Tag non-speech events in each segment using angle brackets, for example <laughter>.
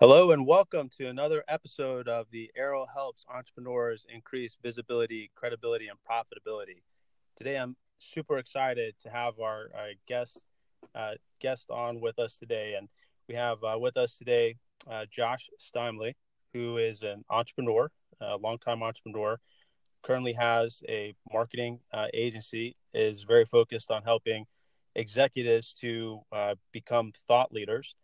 Hello and welcome to another episode of the Arrow Helps Entrepreneurs Increase Visibility, Credibility, and Profitability. Today, I'm super excited to have our, our guest uh, guest on with us today, and we have uh, with us today uh, Josh Steimle, who is an entrepreneur, a longtime entrepreneur, currently has a marketing uh, agency, is very focused on helping executives to uh, become thought leaders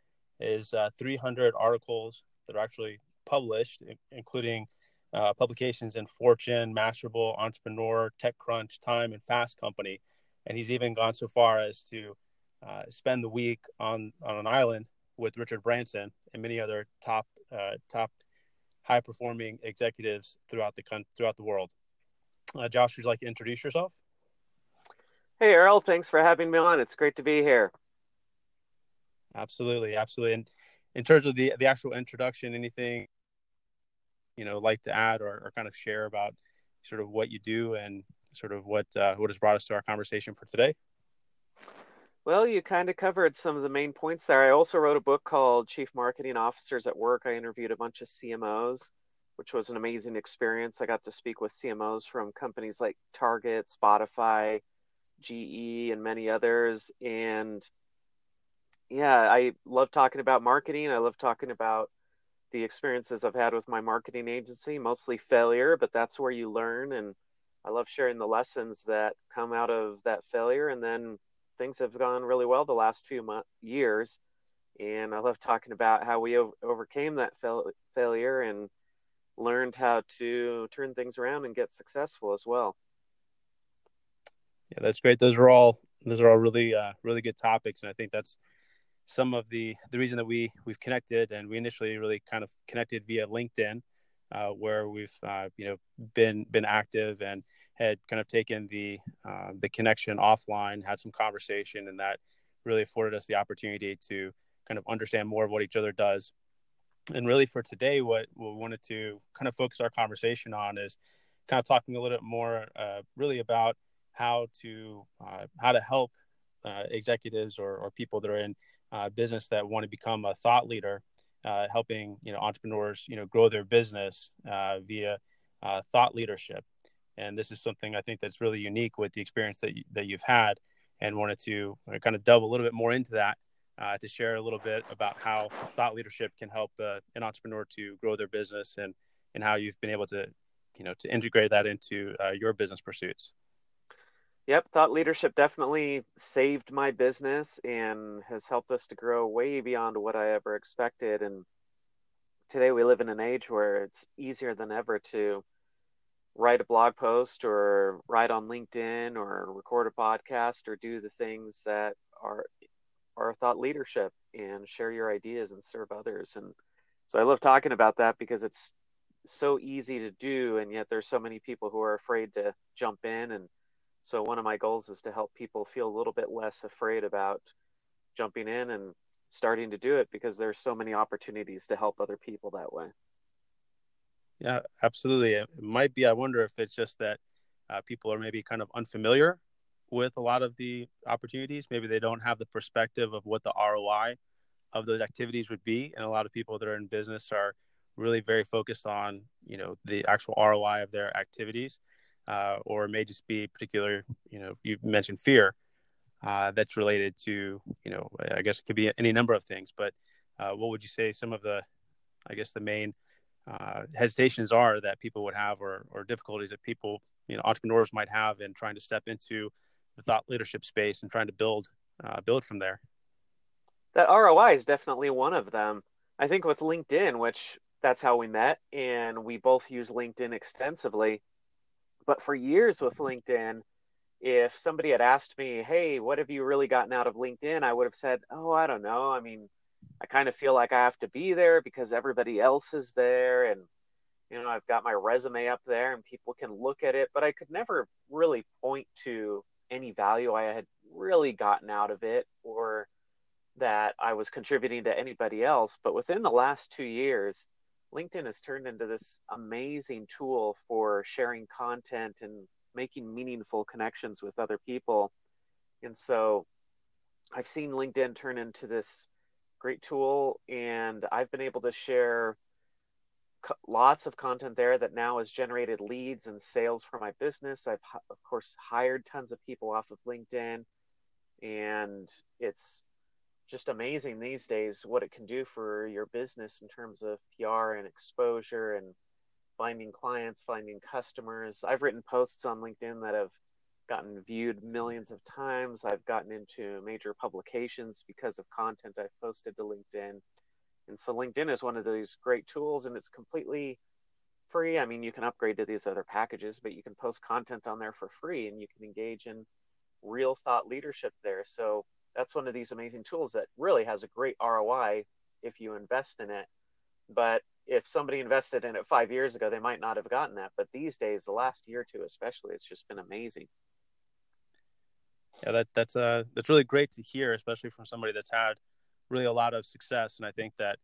is uh, 300 articles that are actually published, including uh, publications in Fortune, Mashable, Entrepreneur, TechCrunch, Time, and Fast Company. And he's even gone so far as to uh, spend the week on, on an island with Richard Branson and many other top uh, top high performing executives throughout the throughout the world. Uh, Josh, would you like to introduce yourself? Hey, Earl. Thanks for having me on. It's great to be here. Absolutely, absolutely. And in terms of the the actual introduction, anything you know like to add or, or kind of share about sort of what you do and sort of what uh, what has brought us to our conversation for today? Well, you kind of covered some of the main points there. I also wrote a book called Chief Marketing Officers at Work. I interviewed a bunch of CMOs, which was an amazing experience. I got to speak with CMOs from companies like Target, Spotify, GE, and many others. And yeah, I love talking about marketing. I love talking about the experiences I've had with my marketing agency, mostly failure, but that's where you learn. And I love sharing the lessons that come out of that failure. And then things have gone really well the last few mo- years. And I love talking about how we o- overcame that fail- failure and learned how to turn things around and get successful as well. Yeah, that's great. Those are all those are all really uh, really good topics, and I think that's some of the the reason that we we've connected and we initially really kind of connected via LinkedIn, uh, where we've uh, you know been been active and had kind of taken the uh, the connection offline, had some conversation, and that really afforded us the opportunity to kind of understand more of what each other does. And really, for today, what we wanted to kind of focus our conversation on is kind of talking a little bit more, uh, really about how to uh, how to help uh, executives or, or people that are in uh, business that want to become a thought leader, uh, helping you know entrepreneurs you know grow their business uh, via uh, thought leadership. And this is something I think that's really unique with the experience that you, that you've had, and wanted to uh, kind of delve a little bit more into that uh, to share a little bit about how thought leadership can help an entrepreneur to grow their business and and how you've been able to you know to integrate that into your business pursuits. Yep, thought leadership definitely saved my business and has helped us to grow way beyond what I ever expected. And today we live in an age where it's easier than ever to write a blog post or write on LinkedIn or record a podcast or do the things that are are thought leadership and share your ideas and serve others. And so I love talking about that because it's so easy to do and yet there's so many people who are afraid to jump in and so one of my goals is to help people feel a little bit less afraid about jumping in and starting to do it because there's so many opportunities to help other people that way. Yeah, absolutely. It might be. I wonder if it's just that uh, people are maybe kind of unfamiliar with a lot of the opportunities. Maybe they don't have the perspective of what the ROI of those activities would be, and a lot of people that are in business are really very focused on you know the actual ROI of their activities uh, or may just be particular, you know, you mentioned fear uh, that's related to, you know, I guess it could be any number of things, but uh, what would you say some of the, I guess the main uh, hesitations are that people would have or, or difficulties that people, you know, entrepreneurs might have in trying to step into the thought leadership space and trying to build, uh, build from there? That ROI is definitely one of them. I think with LinkedIn, which that's how we met, and we both use LinkedIn extensively but for years with LinkedIn, if somebody had asked me, "Hey, what have you really gotten out of LinkedIn?" I would have said, "Oh, I don't know. I mean, I kind of feel like I have to be there because everybody else is there and you know, I've got my resume up there and people can look at it, but I could never really point to any value I had really gotten out of it or that I was contributing to anybody else. But within the last two years, LinkedIn has turned into this amazing tool for sharing content and making meaningful connections with other people. And so I've seen LinkedIn turn into this great tool, and I've been able to share lots of content there that now has generated leads and sales for my business. I've of course hired tons of people off of LinkedIn, and it's just amazing these days what it can do for your business in terms of PR and exposure and finding clients, finding customers. I've written posts on LinkedIn that have gotten viewed millions of times. I've gotten into major publications because of content I've posted to LinkedIn. And so LinkedIn is one of these great tools and it's completely free. I mean, you can upgrade to these other packages, but you can post content on there for free and you can engage in real thought leadership there. So that's one of these amazing tools that really has a great ROI if you invest in it. But if somebody invested in it five years ago, they might not have gotten that. But these days, the last year or two especially, it's just been amazing. Yeah, that that's uh that's really great to hear, especially from somebody that's had really a lot of success. And I think that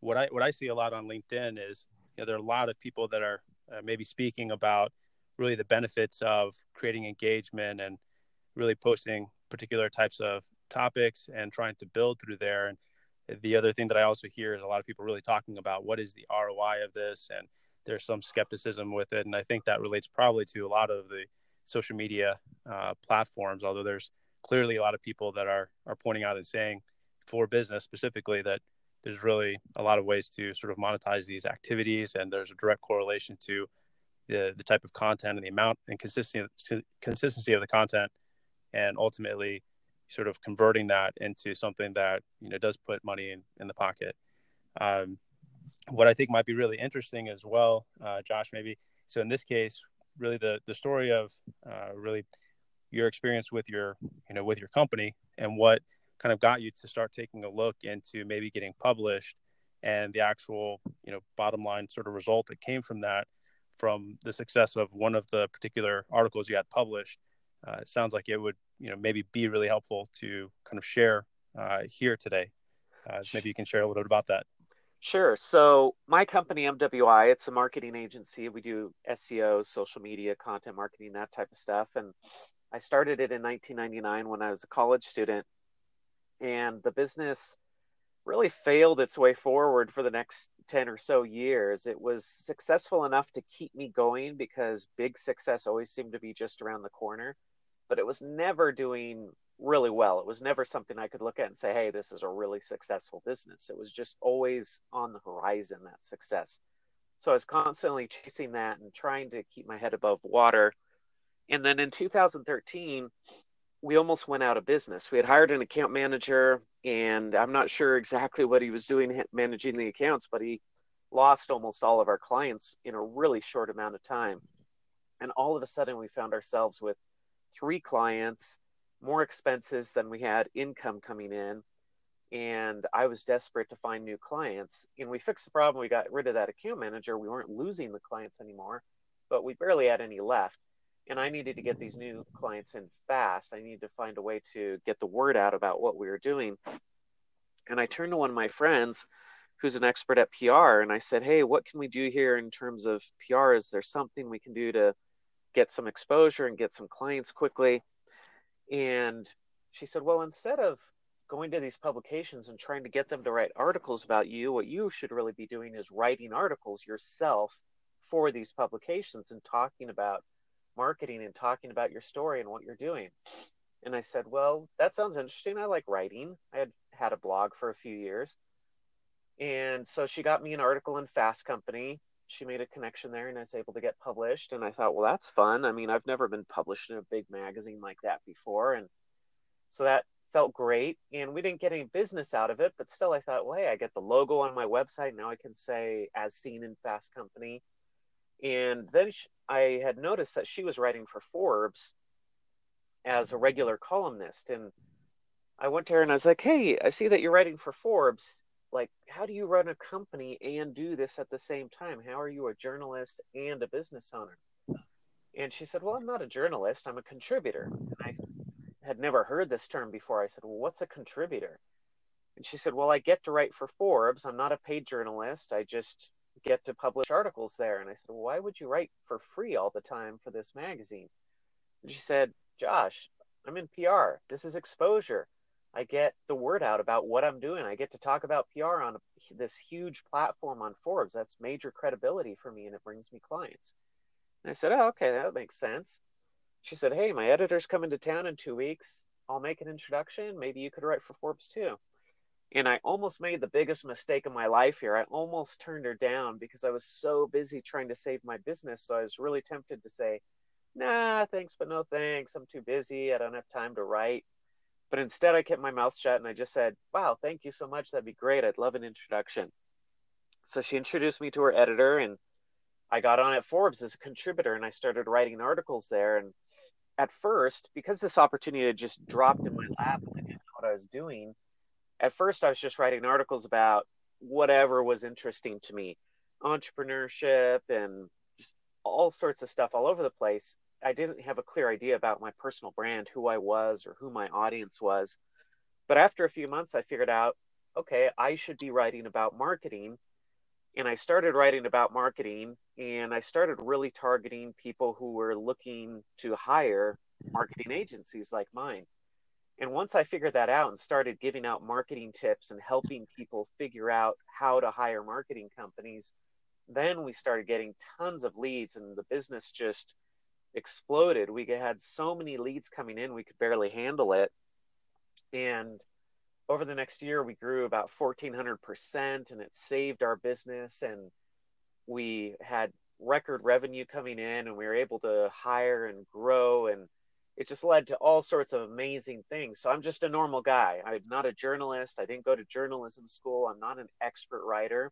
what I what I see a lot on LinkedIn is you know there are a lot of people that are uh, maybe speaking about really the benefits of creating engagement and really posting particular types of topics and trying to build through there. And the other thing that I also hear is a lot of people really talking about what is the ROI of this, and there's some skepticism with it. And I think that relates probably to a lot of the social media uh, platforms, although there's clearly a lot of people that are are pointing out and saying for business specifically that there's really a lot of ways to sort of monetize these activities, and there's a direct correlation to the the type of content and the amount and consistency consistency of the content, and ultimately sort of converting that into something that you know does put money in, in the pocket. Um, what I think might be really interesting as well, uh, Josh, maybe so in this case, really the the story of uh, really your experience with your you know with your company and what kind of got you to start taking a look into maybe getting published and the actual you know bottom line sort of result that came from that from the success of one of the particular articles you had published uh, it sounds like it would you know maybe be really helpful to kind of share uh, here today uh, maybe you can share a little bit about that Sure. So my company, MWI, it's a marketing agency. We do SEO, social media, content marketing, that type of stuff. And I started it in 1999 when I was a college student. And the business really failed its way forward for the next 10 or so years. It was successful enough to keep me going because big success always seemed to be just around the corner, but it was never doing really well. It was never something I could look at and say, hey, this is a really successful business. It was just always on the horizon, that success. So I was constantly chasing that and trying to keep my head above water. And then in 2013, we almost went out of business. We had hired an account manager, and I'm not sure exactly what he was doing managing the accounts, but he lost almost all of our clients in a really short amount of time. And all of a sudden, we found ourselves with three clients more expenses than we had income coming in and I was desperate to find new clients. And we fixed the problem. We got rid of that account manager. We weren't losing the clients anymore, but we barely had any left. And I needed to get these new clients in fast. I needed to find a way to get the word out about what we were doing. And I turned to one of my friends who's an expert at PR and I said, Hey, what can we do here in terms of PR? Is there something we can do to get some exposure and get some clients quickly? And she said, Well, instead of going to these publications and trying to get them to write articles about you, what you should really be doing is writing articles yourself for these publications and talking about marketing and talking about your story and what you're doing. And I said, Well, that sounds interesting. I like writing. I had had a blog for a few years. And so she got me an article in Fast Company she made a connection there and I was able to get published. And I thought, well, that's fun. I mean, I've never been published in a big magazine like that before. And so that felt great. And we didn't get any business out of it, but still, I thought, well, hey, I get the logo on my website. Now I can say, as seen in Fast Company. And then she, I had noticed that she was writing for Forbes as a regular columnist. And I went to her and I was like, hey, I see that you're writing for Forbes like how do you run a company and do this at the same time? How are you a journalist and a business owner? And she said well i'm not a journalist i'm a contributor. And i had never heard this term before. I said well what's a contributor? And she said well i get to write for forbes. I'm not a paid journalist. I just get to publish articles there. And i said well, why would you write for free all the time for this magazine? And she said josh i'm in pr this is exposure I get the word out about what I'm doing. I get to talk about PR on this huge platform on Forbes. That's major credibility for me and it brings me clients. And I said, Oh, okay, that makes sense. She said, Hey, my editor's coming to town in two weeks. I'll make an introduction. Maybe you could write for Forbes too. And I almost made the biggest mistake of my life here. I almost turned her down because I was so busy trying to save my business. So I was really tempted to say, Nah, thanks, but no thanks. I'm too busy. I don't have time to write. But instead, I kept my mouth shut and I just said, Wow, thank you so much. That'd be great. I'd love an introduction. So she introduced me to her editor, and I got on at Forbes as a contributor and I started writing articles there. And at first, because this opportunity had just dropped in my lap and I didn't know what I was doing, at first I was just writing articles about whatever was interesting to me entrepreneurship and just all sorts of stuff all over the place. I didn't have a clear idea about my personal brand, who I was, or who my audience was. But after a few months, I figured out okay, I should be writing about marketing. And I started writing about marketing and I started really targeting people who were looking to hire marketing agencies like mine. And once I figured that out and started giving out marketing tips and helping people figure out how to hire marketing companies, then we started getting tons of leads and the business just exploded. We had so many leads coming in, we could barely handle it. And over the next year, we grew about 1400%, and it saved our business. And we had record revenue coming in, and we were able to hire and grow. And it just led to all sorts of amazing things. So I'm just a normal guy. I'm not a journalist. I didn't go to journalism school. I'm not an expert writer.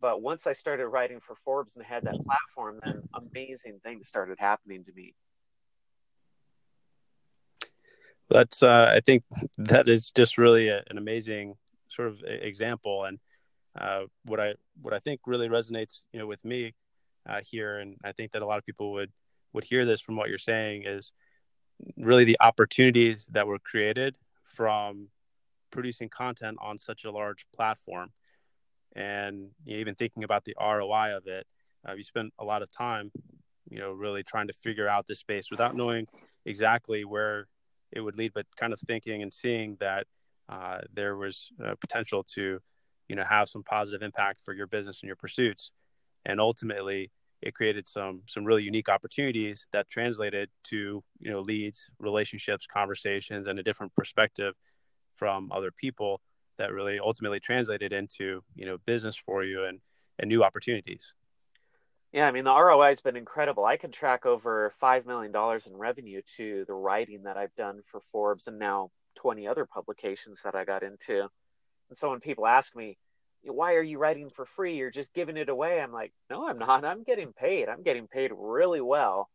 But once I started writing for Forbes and had that platform, then amazing things started happening to me. That's, uh, I think that is just really a, an amazing sort of example. And uh, what I, what I think really resonates, you know, with me uh, here, and I think that a lot of people would, would hear this from what you're saying is really the opportunities that were created from producing content on such a large platform and you know, even thinking about the ROI of it, uh, you spent a lot of time, you know, really trying to figure out this space without knowing exactly where it would lead, but kind of thinking and seeing that uh, there was potential to, you know, have some positive impact for your business and your pursuits, and ultimately it created some some really unique opportunities that translated to you know leads, relationships, conversations, and a different perspective from other people that really ultimately translated into you know business for you and and new opportunities. Yeah i mean the roi has been incredible. I can track over five million dollars in revenue to the writing that i've done for forbes and now 20 other publications that i got into. And so when people ask me why are you writing for free? You're just giving it away. I'm like no i'm not. I'm getting paid. I'm getting paid really well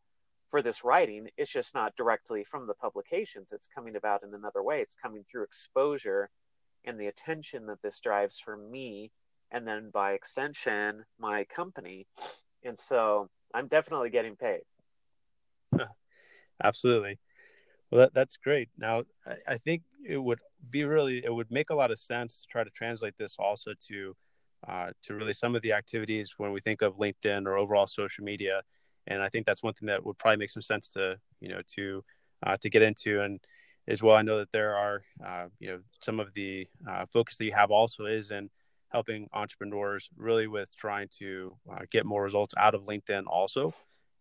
for this writing. It's just not directly from the publications. It's coming about in another way. It's coming through exposure and the attention that this drives for me and then by extension my company. And so i'm definitely getting paid. <laughs> Absolutely. Well that, that's great. Now I, I, think it would be really it would make a lot of sense to try to translate this also to uh, to really some of the activities when we think of linkedin or overall social media. And i think that's one thing that would probably make some sense to you know to uh, to get into. And as well. I know that there are, uh, you know, some of the uh, focus that you have also is in helping entrepreneurs really with trying to uh, get more results out of LinkedIn also.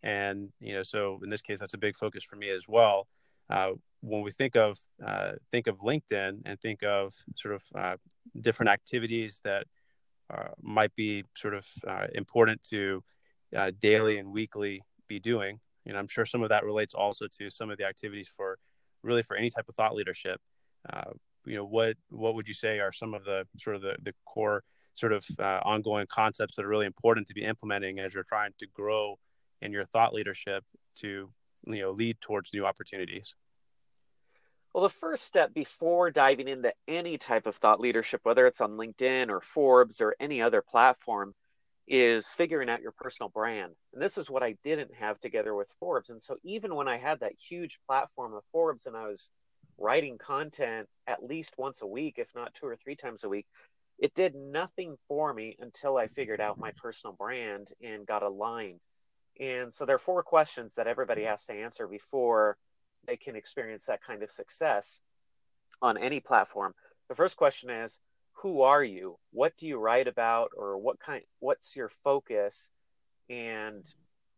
And, you know, so in this case, that's a big focus for me as well. Uh, when we think of uh, think of LinkedIn and think of sort of uh, different activities that might be sort of important to daily and weekly be doing, you know, I'm sure some of that relates also to some of the activities for really for any type of thought leadership. Uh, you know, what what would you say are some of the sort of the, the core sort of uh, ongoing concepts that are really important to be implementing as you're trying to grow in your thought leadership to you know lead towards new opportunities? Well, the first step before diving into any type of thought leadership, whether it's on LinkedIn or Forbes or any other platform, is figuring out your personal brand. And this is what I didn't have together with Forbes. And so even when I had that huge platform of Forbes and I was writing content at least once a week, if not two or three times a week, it did nothing for me until I figured out my personal brand and got aligned. And so there are four questions that everybody has to answer before they can experience that kind of success. on any platform. The first question is, who are you? What do you write about, or what kind? What's your focus, and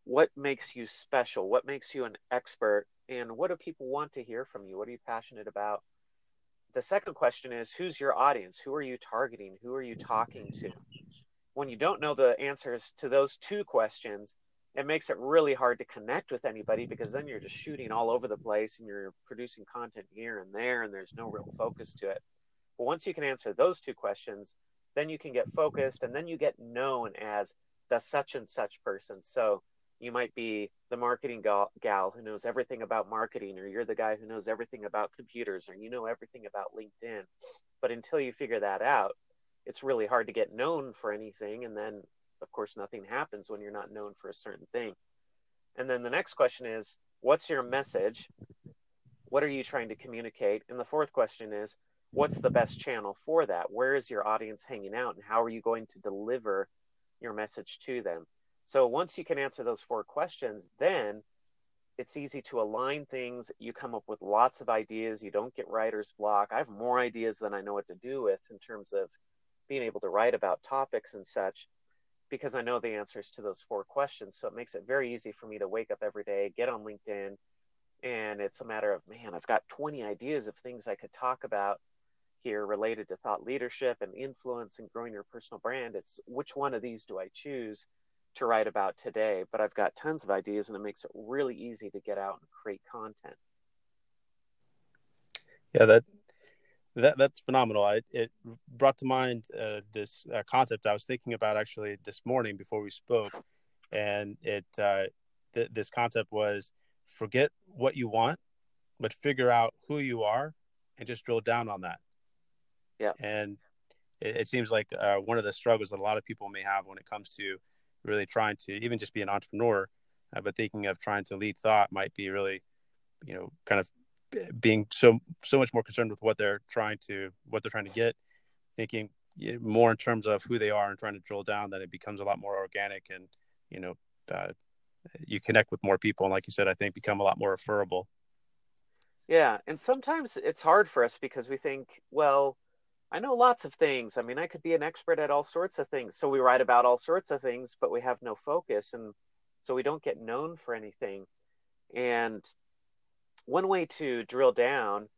what makes you special? What makes you an expert? And what do people want to hear from you? What are you passionate about? The second question is, who's your audience? Who are you targeting? Who are you talking to? When you don't know the answers to those two questions, it makes it really hard to connect with anybody because then you're just shooting all over the place and you're producing content here and there and there's no real focus to it. But once you can answer those two questions, then you can get focused and then you get known as the such and such person. So you might be the marketing gal, gal who knows everything about marketing, or you're the guy who knows everything about computers, or you know everything about LinkedIn. But until you figure that out, it's really hard to get known for anything. And then of course, nothing happens when you're not known for a certain thing. And then the next question is, what's your message? What are you trying to communicate? And the fourth question is, what's the best channel for that? Where is your audience hanging out? And how are you going to deliver your message to them? So once you can answer those four questions, then it's easy to align things. You come up with lots of ideas. You don't get writer's block. I have more ideas than I know what to do with in terms of being able to write about topics and such because I know the answers to those four questions. So it makes it very easy for me to wake up every day, get on LinkedIn, and it's a matter of, man, I've got 20 ideas of things I could talk about here related to thought leadership and influence and growing your personal brand. It's which one of these do I choose to write about today? But I've got tons of ideas, and it makes it really easy to get out and create content. Yeah, that that that's phenomenal. I, it brought to mind uh, this uh, concept I was thinking about actually this morning before we spoke, and it uh, th- this concept was forget what you want, but figure out who you are, and just drill down on that. Yeah, and it, it seems like uh, one of the struggles that a lot of people may have when it comes to really trying to even just be an entrepreneur, uh, but thinking of trying to lead thought might be really, you know, kind of being so so much more concerned with what they're trying to what they're trying to get, thinking more in terms of who they are and trying to drill down, then it becomes a lot more organic and you know uh, you connect with more people. And like you said, I think become a lot more referable. Yeah, and sometimes it's hard for us because we think, well, I know lots of things. I mean, I could be an expert at all sorts of things. So we write about all sorts of things, but we have no focus and so we don't get known for anything. And one way to drill down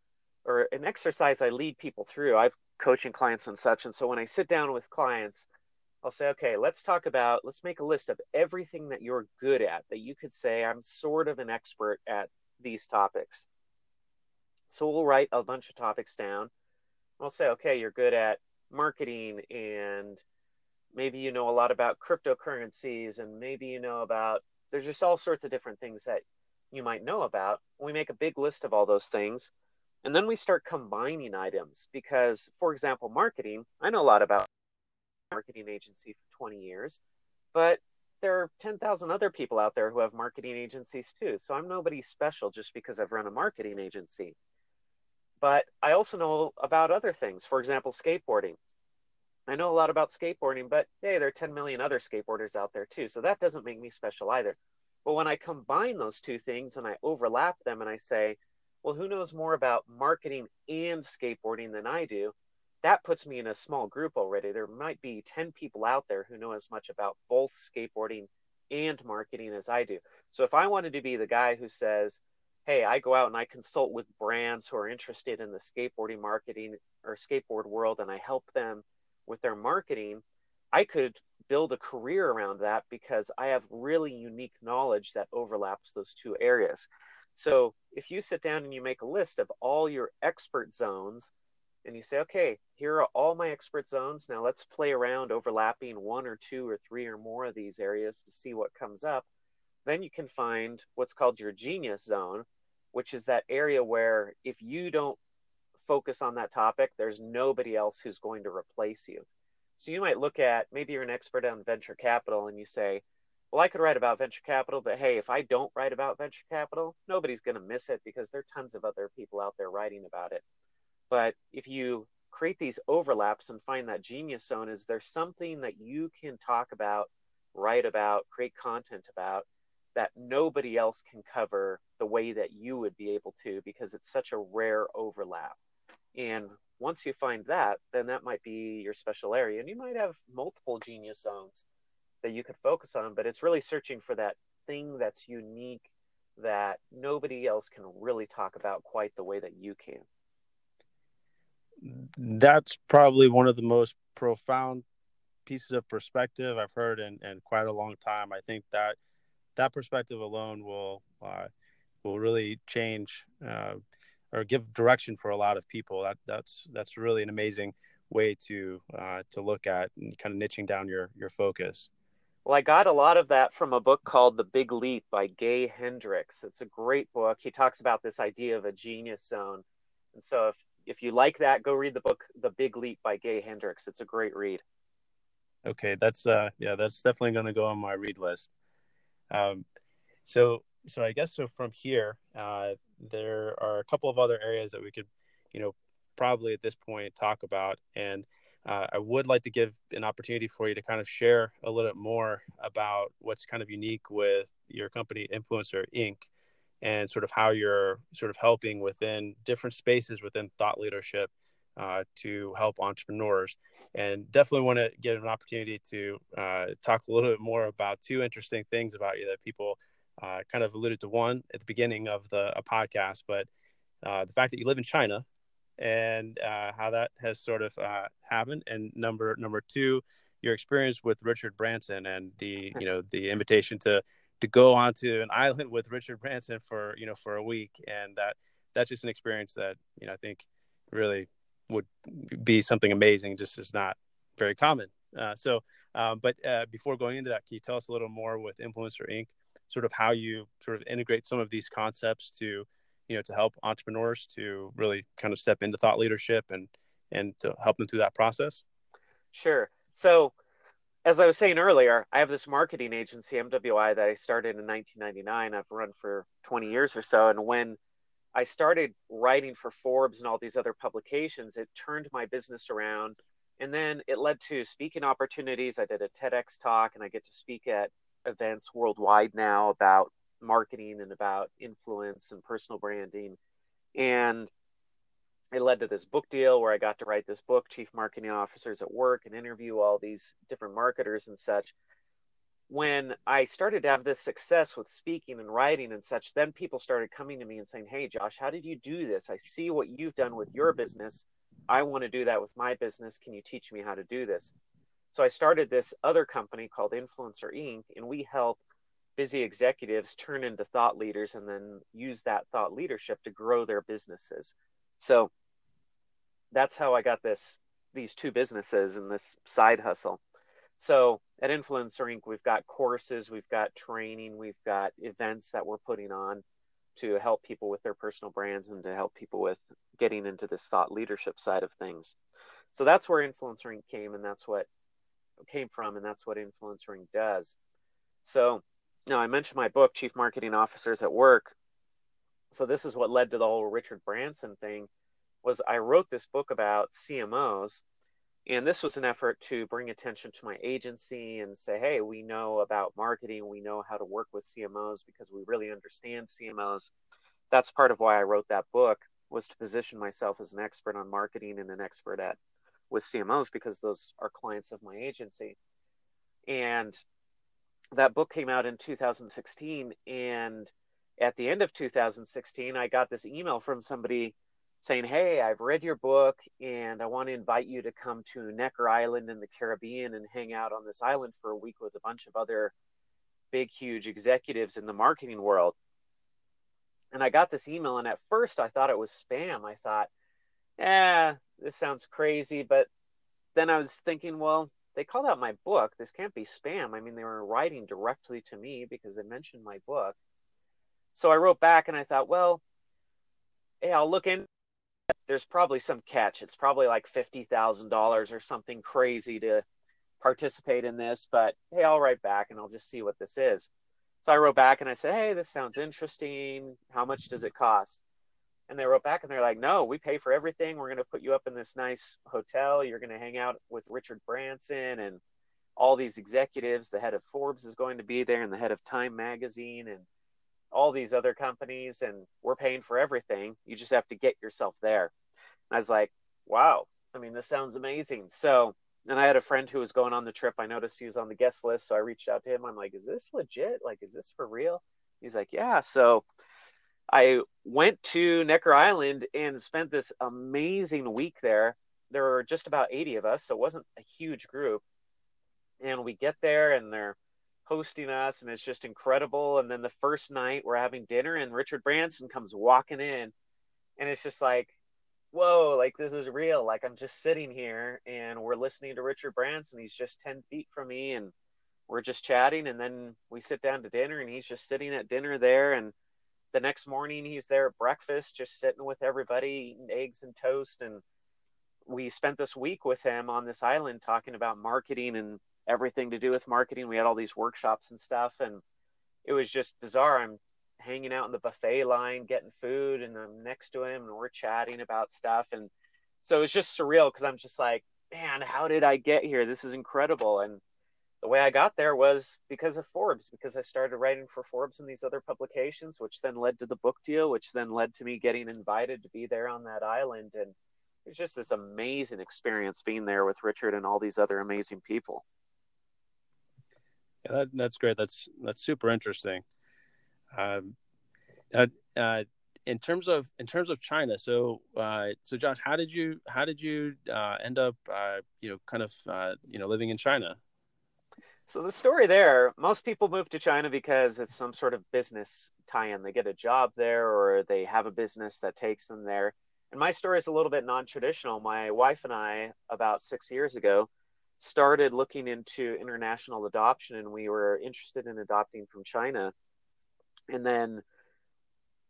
or an exercise I lead people through, I've coaching clients and such. And so when I sit down with clients, I'll say, okay, let's talk about, let's make a list of everything that you're good at that you could say, I'm sort of an expert at these topics. So we'll write a bunch of topics down. I'll say, okay, you're good at marketing and maybe you know a lot about cryptocurrencies and maybe you know about, there's just all sorts of different things that you might know about. We make a big list of all those things. And then we start combining items because, for example, marketing, I know a lot about marketing agency for 20 years, but there are 10,000 other people out there who have marketing agencies too. So I'm nobody special just because I've run a marketing agency. But I also know about other things. For example, skateboarding. I know a lot about skateboarding, but hey, there are 10 million other skateboarders out there too. So that doesn't make me special either. But when I combine those two things and I overlap them and I say, well, who knows more about marketing and skateboarding than I do? That puts me in a small group already. There might be 10 people out there who know as much about both skateboarding and marketing as I do. So if I wanted to be the guy who says, hey, I go out and I consult with brands who are interested in the skateboarding marketing or skateboard world and I help them with their marketing, I could build a career around that because I have really unique knowledge that overlaps those two areas. So if you sit down and you make a list of all your expert zones and you say, okay, here are all my expert zones. Now let's play around overlapping one or two or three or more of these areas to see what comes up. Then you can find what's called your genius zone, which is that area where if you don't focus on that topic, there's nobody else who's going to replace you. So you might look at maybe you're an expert on venture capital and you say, well, I could write about venture capital, but hey, if I don't write about venture capital, nobody's going to miss it because there are tons of other people out there writing about it. But if you create these overlaps and find that genius zone, is there something that you can talk about, write about, create content about that nobody else can cover the way that you would be able to because it's such a rare overlap? And once you find that, then that might be your special area. And you might have multiple genius zones that you could focus on, but it's really searching for that thing that's unique that nobody else can really talk about quite the way that you can. That's probably one of the most profound pieces of perspective I've heard in, in quite a long time. I think that that perspective alone will uh, will really change uh, or give direction for a lot of people. That that's that's really an amazing way to uh, to look at and kind of niching down your your focus. Well, I got a lot of that from a book called The Big Leap by Gay Hendricks. It's a great book. He talks about this idea of a genius zone. And so if, if you like that, go read the book The Big Leap by Gay Hendricks. It's a great read. Okay, that's uh yeah, that's definitely going to go on my read list. Um so so I guess so from here, uh there are a couple of other areas that we could, you know, probably at this point talk about and uh, I would like to give an opportunity for you to kind of share a little bit more about what's kind of unique with your company, Influencer Inc., and sort of how you're sort of helping within different spaces within thought leadership uh, to help entrepreneurs. And definitely want to get an opportunity to uh, talk a little bit more about two interesting things about you that people uh, kind of alluded to. One at the beginning of the podcast, but uh, the fact that you live in China and uh, how that has sort of uh, happened. And number number two, your experience with Richard Branson and the <laughs> you know the invitation to to go onto an island with Richard Branson for you know for a week, and that that's just an experience that you know I think really would be something amazing. Just is not very common. Uh, so, um, but uh, before going into that, can you tell us a little more with Influencer Inc. Sort of how you sort of integrate some of these concepts to you know to help entrepreneurs to really kind of step into thought leadership and and to help them through that process sure so as i was saying earlier i have this marketing agency mwi that i started in 1999 i've run for 20 years or so and when i started writing for forbes and all these other publications it turned my business around and then it led to speaking opportunities i did a tedx talk and i get to speak at events worldwide now about marketing and about influence and personal branding. And it led to this book deal where I got to write this book, Chief Marketing Officers at Work, and interview all these different marketers and such. When I started to have this success with speaking and writing and such, then people started coming to me and saying, Hey, Josh, how did you do this? I see what you've done with your business. I want to do that with my business. Can you teach me how to do this? So I started this other company called Influencer Inc., and we help busy executives turn into thought leaders and then use that thought leadership to grow their businesses. So that's how I got this these two businesses and this side hustle. So at Influencer Inc., we've got courses, we've got training, we've got events that we're putting on to help people with their personal brands and to help people with getting into this thought leadership side of things. So that's where Influencer Inc. came, and that's what came from, and that's what Influencer Inc. does. So now, I mentioned my book, Chief Marketing Officers at Work. So this is what led to the whole Richard Branson thing. Was I wrote this book about CMOs, and this was an effort to bring attention to my agency and say, hey, we know about marketing, we know how to work with CMOs because we really understand CMOs. That's part of why I wrote that book was to position myself as an expert on marketing and an expert at with CMOs because those are clients of my agency. And that book came out in 2016 and at the end of 2016 i got this email from somebody saying hey i've read your book and i want to invite you to come to necker island in the caribbean and hang out on this island for a week with a bunch of other big huge executives in the marketing world and i got this email and at first i thought it was spam i thought eh this sounds crazy but then i was thinking well they called out my book. This can't be spam. I mean, they were writing directly to me because they mentioned my book. So I wrote back and I thought, well, hey, I'll look in. There's probably some catch. It's probably like $50,000 or something crazy to participate in this, but hey, I'll write back and I'll just see what this is. So I wrote back and I said, hey, this sounds interesting. How much does it cost? And they wrote back and they're like, no, we pay for everything. We're going to put you up in this nice hotel. You're going to hang out with Richard Branson and all these executives. The head of Forbes is going to be there and the head of Time Magazine and all these other companies. And we're paying for everything. You just have to get yourself there. I was like, wow, I mean, this sounds amazing. So, and I had a friend who was going on the trip. I noticed he was on the guest list. So I reached out to him. I'm like, is this legit? Like, is this for real? He's like, yeah. So I went to Necker Island and spent this amazing week there. There were just about 80 of us, so it wasn't a huge group. And we get there and they're hosting us, and it's just incredible. And then the first night we're having dinner, and Richard Branson comes walking in, and it's just like, whoa, like this is real. Like I'm just sitting here and we're listening to Richard Branson. He's just 10 feet from me, and we're just chatting. And then we sit down to dinner, and he's just sitting at dinner there. And the next morning he's there at breakfast just sitting with everybody eating eggs and toast and we spent this week with him on this island talking about marketing and everything to do with marketing. We had all these workshops and stuff and it was just bizarre. I'm hanging out in the buffet line getting food and i'm next to him and we're chatting about stuff. And so it's just surreal because i'm just like man how did i get here? This is incredible. And the way I got there was because of Forbes, because I started writing for Forbes and these other publications, which then led to the book deal, which then led to me getting invited to be there on that island. And it was just this amazing experience being there with Richard and all these other amazing people. Yeah, that, that's great. That's that's super interesting. Um, uh, uh, in terms of in terms of China, so uh, so Josh, how did you how did you uh, end up uh, you know kind of uh, you know living in China? So the story there, most people move to China because it's some sort of business tie-in. They get a job there or they have a business that takes them there. And my story is a little bit non-traditional. My wife and I about 6 years ago started looking into international adoption and we were interested in adopting from China. And then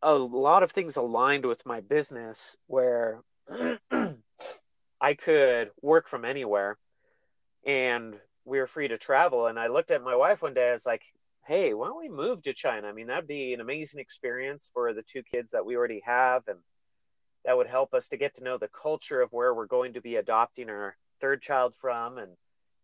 a lot of things aligned with my business where <clears throat> I could work from anywhere and we were free to travel. And I looked at my wife one day. I was like, "Hey, why don't we move to China? I mean, that'd be an amazing experience for the two kids that we already have, and that would help us to get to know the culture of where we're going to be adopting our third child from, and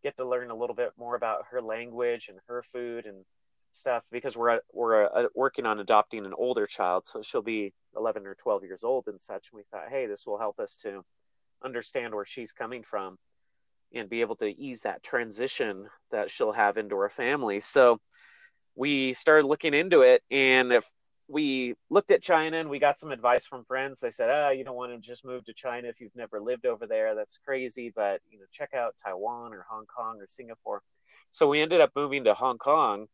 get to learn a little bit more about her language and her food and stuff. Because we're we're uh, working on adopting an older child, so she'll be 11 or 12 years old and such. And we thought, hey, this will help us to understand where she's coming from and be able to ease that transition that she'll have into her family. So we started looking into it and if we looked at China and we got some advice from friends. They said, "Ah, oh, you don't want to just move to China if you've never lived over there. That's crazy. But you know, check out Taiwan or Hong Kong or Singapore." So we ended up moving to Hong Kong,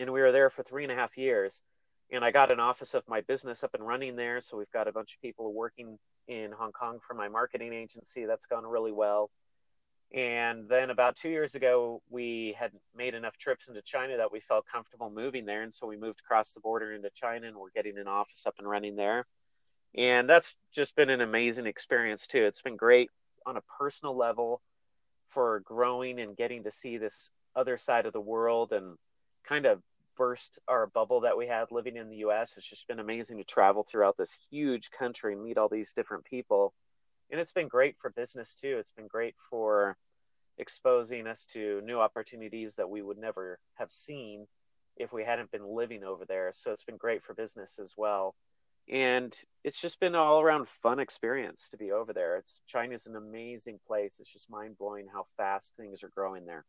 and we were there for three and a half years. And I got an office of my business up and running there. So we've got a bunch of people working in Hong Kong for my marketing agency. That's gone really well. And then about two years ago, we had made enough trips into China that we felt comfortable moving there. And so we moved across the border into China and we're getting an office up and running there. And that's just been an amazing experience, too. It's been great on a personal level for growing and getting to see this other side of the world and kind of burst our bubble that we had living in the US. It's just been amazing to travel throughout this huge country and meet all these different people and it's been great for business too. It's been great for exposing us to new opportunities that we would never have seen if we hadn't been living over there. So it's been great for business as well. And it's just been an all around fun experience to be over there. It's China's an amazing place. It's just mind blowing how fast things are growing there.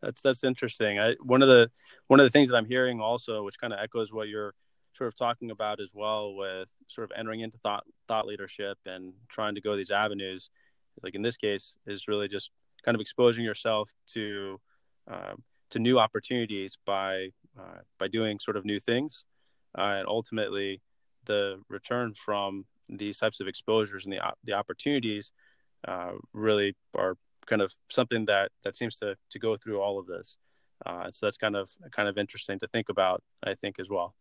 That's that's interesting. I, one of the one of the things that I'm hearing also, which kind of echoes what you're sort of talking about as well with sort of entering into thought thought leadership and trying to go these avenues like in this case is really just kind of exposing yourself to um, to new opportunities by uh, by doing sort of new things uh, and ultimately the return from these types of exposures and the the opportunities uh, really are kind of something that that seems to to go through all of this uh, so that's kind of kind of interesting to think about I think as well.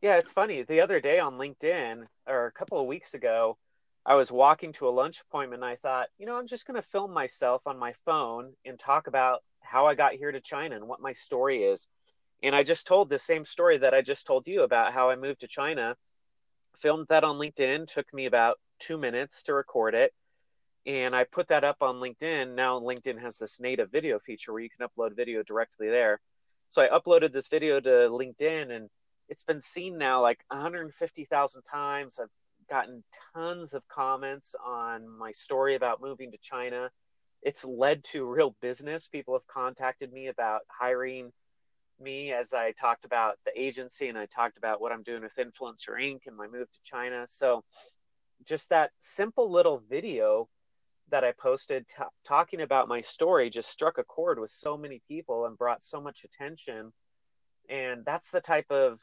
Yeah, it's funny. The other day on LinkedIn, or a couple of weeks ago, I was walking to a lunch appointment and I thought, you know, I'm just going to film myself on my phone and talk about how I got here to China and what my story is. And I just told the same story that I just told you about how I moved to China, filmed that on LinkedIn, took me about two minutes to record it. And I put that up on LinkedIn. Now, LinkedIn has this native video feature where you can upload video directly there. So I uploaded this video to LinkedIn and it's been seen now like 150,000 times. I've gotten tons of comments on my story about moving to China. It's led to real business. People have contacted me about hiring me as I talked about the agency and I talked about what I'm doing with Influencer Inc. and my move to China. So, just that simple little video that I posted t- talking about my story just struck a chord with so many people and brought so much attention. And that's the type of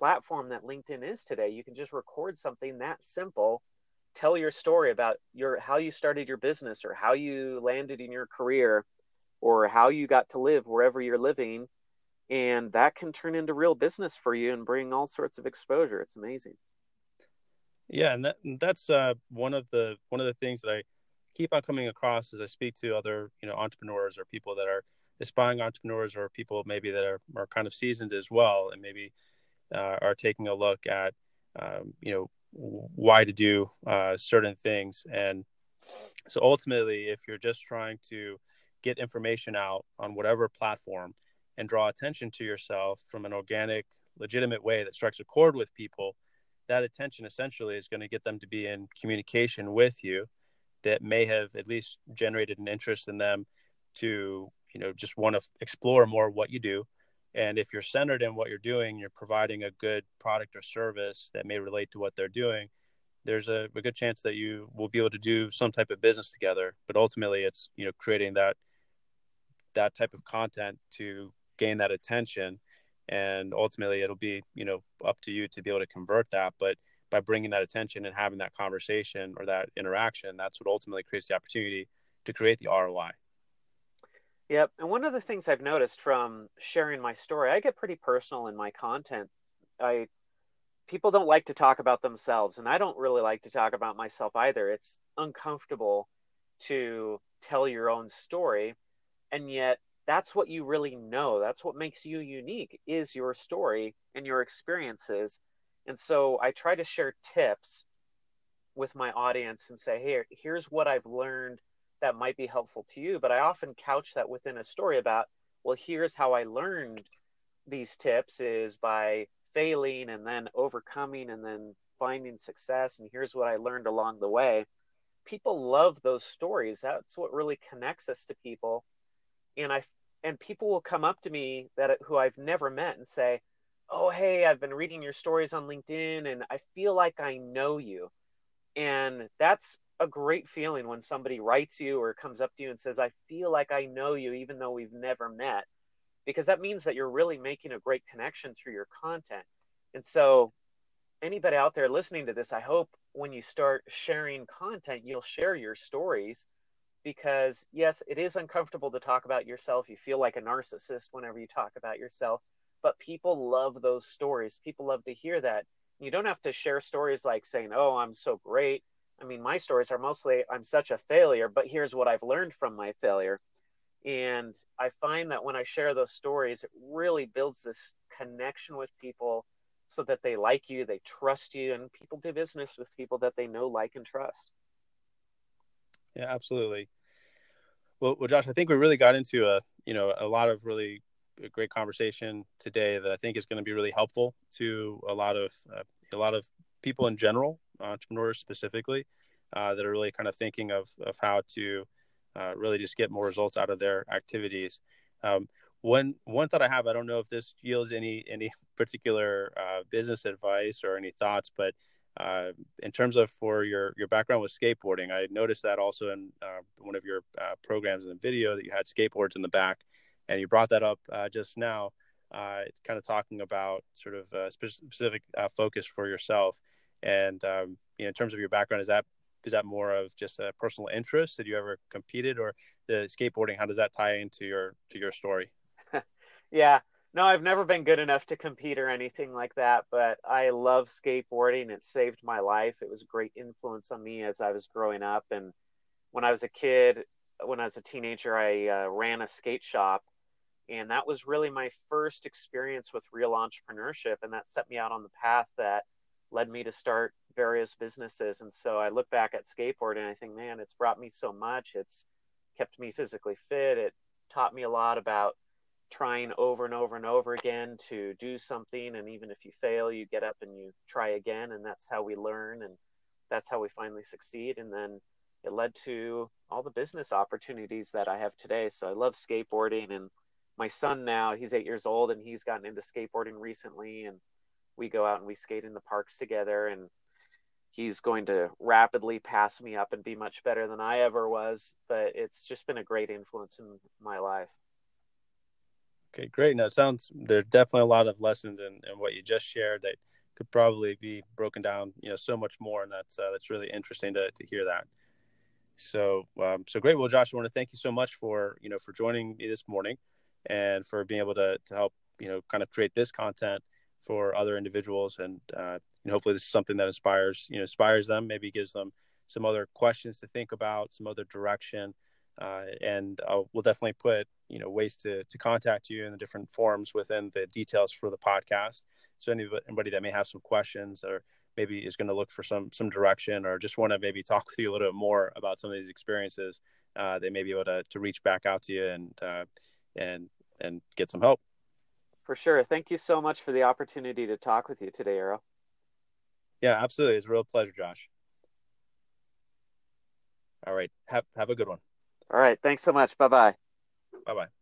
platform that LinkedIn is today. You can just record something that simple, tell your story about your how you started your business or how you landed in your career or how you got to live wherever you're living and that can turn into real business for you and bring all sorts of exposure. It's amazing. Yeah, and, that, that's uh, one of the one of the things that I keep on coming across as I speak to other you know entrepreneurs or people that are aspiring entrepreneurs or people maybe that are, are kind of seasoned as well and maybe uh, are taking a look at um, you know why to do uh, certain things. And so ultimately if you're just trying to get information out on whatever platform and draw attention to yourself from an organic legitimate way that strikes a chord with people that attention essentially is going to get them to be in communication with you that may have at least generated an interest in them to you know just want to explore more what you do and if you're centered in what you're doing you're providing a good product or service that may relate to what they're doing there's a, a good chance that you will be able to do some type of business together. But ultimately it's you know creating that that type of content to gain that attention. And ultimately it'll be you know up to you to be able to convert that. But by bringing that attention and having that conversation or that interaction that's what ultimately creates the opportunity to create the roi Yep. And one of the things I've noticed from sharing my story, I get pretty personal in my content. I people don't like to talk about themselves and I don't really like to talk about myself either. It's uncomfortable to tell your own story and yet that's what you really know. That's what makes you unique is your story and your experiences. And so I try to share tips with my audience and say, "Here, here's what I've learned that might be helpful to you. But I often couch that within a story about, well, here's how I learned these tips is by failing and then overcoming and then finding success. And here's what I learned along the way. People love those stories. That's what really connects us to people. And I and people will come up to me that who I've never met and say, "Oh, hey, I've been reading your stories on LinkedIn and I feel like I know you." And that's a great feeling when somebody writes you or comes up to you and says, I feel like I know you, even though we've never met, because that means that you're really making a great connection through your content. And so, anybody out there listening to this, I hope when you start sharing content, you'll share your stories because, yes, it is uncomfortable to talk about yourself. You feel like a narcissist whenever you talk about yourself, but people love those stories. People love to hear that. You don't have to share stories like saying, Oh, I'm so great I mean, my stories are mostly I'm such a failure, but here's what I've learned from my failure. And I find that when I share those stories, it really builds this connection with people so that they like you, they trust you, and people do business with people that they know, like, and trust. Yeah, absolutely. Well, well, Josh, I think we really got into a you know a lot of really great conversation today that I think is going to be really helpful to a lot of uh, a lot of people in general entrepreneurs specifically uh, that are really kind of thinking of, of how to uh, really just get more results out of their activities. Um, one one thought I have, I don't know if this yields any any <laughs> particular uh, business advice or any thoughts, but uh, in terms of for your your background with skateboarding, I noticed that also in uh, one of your programs in the video that you had skateboards in the back, and you brought that up just now. kind of talking about sort of a specific focus for yourself. And um, you know, in terms of your background, is that is that more of just a personal interest? Did you ever competed, or the skateboarding? How does that tie into your to your story? <laughs> yeah, no, I've never been good enough to compete or anything like that, but I love skateboarding. It saved my life. It was a great influence on me as I was growing up. And when I was a kid, when I was a teenager, I uh, ran a skate shop. And that was really my first experience with real entrepreneurship. And that set me out on the path that led me to start various businesses. And so I look back at skateboard and I think, man, it's brought me so much. It's kept me physically fit. It taught me a lot about trying over and over and over again to do something. And even if you fail, you get up and you try again. And that's how we learn. And that's how we finally succeed. And then it led to all the business opportunities that I have today. So I love skateboarding and my son now, he's eight years old and he's gotten into skateboarding recently and we go out and we skate in the parks together and he's going to rapidly pass me up and be much better than I ever was. But it's just been a great influence in my life. Okay, great. Now it sounds there's definitely a lot of lessons in, in what you just shared that could probably be broken down, you know, so much more, and that's uh, that's really interesting to to hear that. So, um, so great. Well, Josh, I want to thank you so much for you know for joining me this morning, and for being able to to help you know kind of create this content for other individuals, and uh, and hopefully this is something that inspires you know inspires them, maybe gives them some other questions to think about, some other direction, uh, and I'll, we'll definitely put you know ways to to contact you in the different forms within the details for the podcast. So anybody that may have some questions or maybe is going to look for some some direction or just want to maybe <laughs> talk with you a little bit more about some of these experiences, uh, they may be able to to reach back out to you. And uh, and and get some help. For sure. Thank you so much for the opportunity to talk with you today, Arrow. Yeah, absolutely. It's a real pleasure, Josh. All right. Have have a good one. All right. Thanks so much. Bye bye. Bye bye.